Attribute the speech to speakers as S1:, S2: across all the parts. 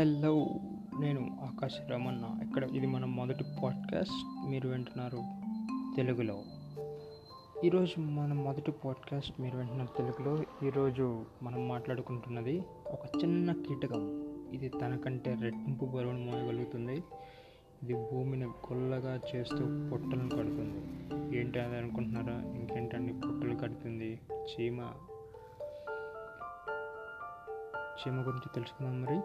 S1: Hello నేను ఆకాశ రమణ ఇక్కడ ఇది మన మొదటి పాడ్కాస్ట్. మీరు వింటున్నారు తెలుగులో. ఈరోజు మన మొదటి పాడ్కాస్ట్ మీరు వింటున్నారు తెలుగులో. ఈరోజు మనం మాట్లాడుకుంటున్నది ఒక చిన్న కీటకం. ఇది తనకంటే రెట్టింపు బరువును మోయగలుగుతుంది. ఇది భూమిని గొల్లగా చేస్తూ పొట్టలను కడుతుంది. ఏంటి అది అనుకుంటున్నారా? ఇంకేంటండి? పొట్టలు కడుతుంది. చీమ. చీమ గురించి తెలుసుకుందాం మరి.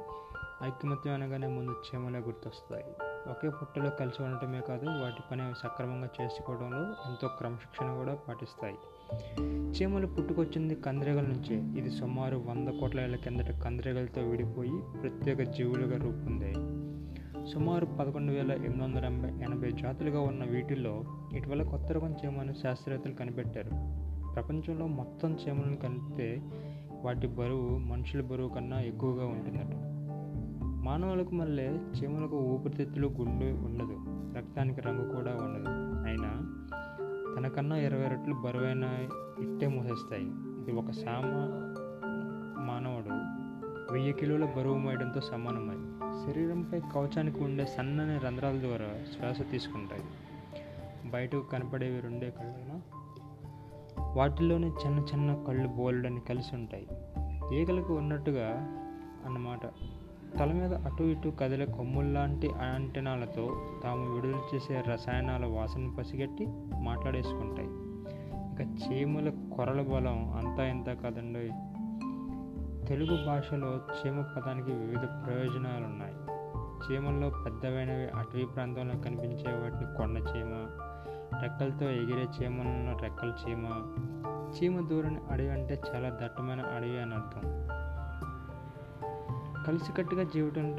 S1: ఐక్యమత్యం అనగానే ముందు చీమలే గుర్తొస్తాయి. ఒకే పుట్టలో కలిసి ఉండటమే కాదు వాటి పని అవి సక్రమంగా చేసుకోవడంలో ఎంతో క్రమశిక్షణ కూడా పాటిస్తాయి. చీమలు పుట్టుకొచ్చింది కందిరేగల నుంచే. ఇది సుమారు వంద కోట్ల ఏళ్ళ కిందట కందిరేగలతో విడిపోయి ప్రత్యేక జీవులుగా రూపొందాయి. సుమారు పదకొండు వేల ఎనిమిది వందల ఎనభై ఎనభై జాతులుగా ఉన్న వీటిల్లో ఇటీవల కొత్త రకం చీమను శాస్త్రవేత్తలు కనిపెట్టారు. ప్రపంచంలో మొత్తం చీమలను కలిపితే వాటి బరువు మనుషుల బరువు కన్నా ఎక్కువగా ఉంటుందట. మానవులకు మళ్ళీ చీమలకు ఊపిరితిత్తులు గుండె ఉండదు. రక్తానికి రంగు కూడా ఉండదు. అయినా తనకన్నా ఇరవై రెట్లు బరువైన ఇట్టే మూసేస్తాయి. ఇది ఒక సామ మానవుడు వెయ్యి కిలోల బరువు మోయడంతో సమానమై శరీరంపై కవచానికి ఉండే సన్నని రంధ్రాల ద్వారా శ్వాస తీసుకుంటాయి. బయటకు కనపడేవి రెండే కళ్ళైనా వాటిల్లోనే చిన్న చిన్న కళ్ళు బోల్డని కలిసి ఉంటాయి. ఈగలకు ఉన్నట్టుగా అన్నమాట. తల మీద అటు ఇటు కదిలే కొమ్ముల్లాంటి యాంటెనాలతో తాము విడుదల చేసే రసాయనాల వాసన పసిగట్టి మాట్లాడేసుకుంటాయి. ఇక చీమల కొరల బలం అంతా ఇంత కదండి. తెలుగు భాషలో చీమ పదానికి వివిధ ప్రయోజనాలు ఉన్నాయి చీమల్లో పెద్దవైనవి అటవీ ప్రాంతంలో కనిపించే వాటిని కొండ చీమ రెక్కలతో ఎగిరే చీమలను రెక్కల చీమ. చీమ దూరని అడవి అంటే చాలా దట్టమైన అడవి అని అర్థం. కలిసికట్టుగా జీవితంలో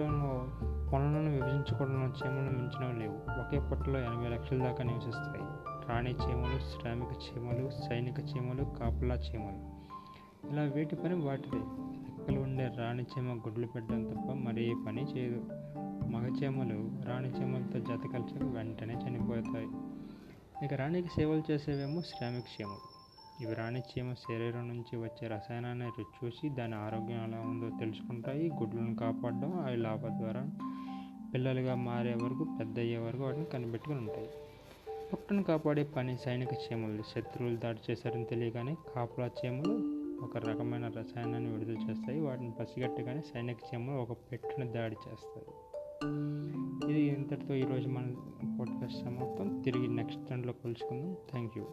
S1: పనులను విభజించుకోవడం చీమలు మించినవి లేవు. ఒకే పొట్టలో ఎనభై లక్షల దాకా నివసిస్తాయి. రాణి చీమలు శ్రామిక చీమలు సైనిక చీమలు కాపులా చీమలు. ఇలా వీటి పని వాటిదే. రెక్కలు ఉండే రాణి చీమ గుడ్లు పెట్టడం తప్ప మరే పని చేయదు. మగ చీమలు రాణి చీమలతో జత కలిసి వెంటనే చనిపోతాయి. ఇక రాణికి సేవలు చేసేవేమో శ్రామిక చీమలు. ఇవి రాణి చీమ శరీరం నుంచి వచ్చే రసాయనాన్ని రుచి చూసి దాని ఆరోగ్యం ఎలా ఉందో తెలుసుకుంటాయి గుడ్లను కాపాడడం అవి లాభ ద్వారా పిల్లలుగా మారే వరకు పెద్ద అయ్యే వరకు వాటిని కనిపెట్టుకుని ఉంటాయి. పుట్టను కాపాడే పని సైనిక చీమలు. శత్రువులు దాడి చేశారని తెలియగానే కాపలా చీమలు ఒక రకమైన రసాయనాన్ని విడుదల చేస్తాయి. వాటిని పసిగట్టగానే సైనిక చీమలు ఒక పెట్టును దాడి చేస్తాయి. ఇది ఇంతటితో ఈరోజు మన పాడ్కాస్ట్ సమాప్తం. తిరిగి నెక్స్ట్ దాంట్లో కలుసుకుందాం థ్యాంక్ యూ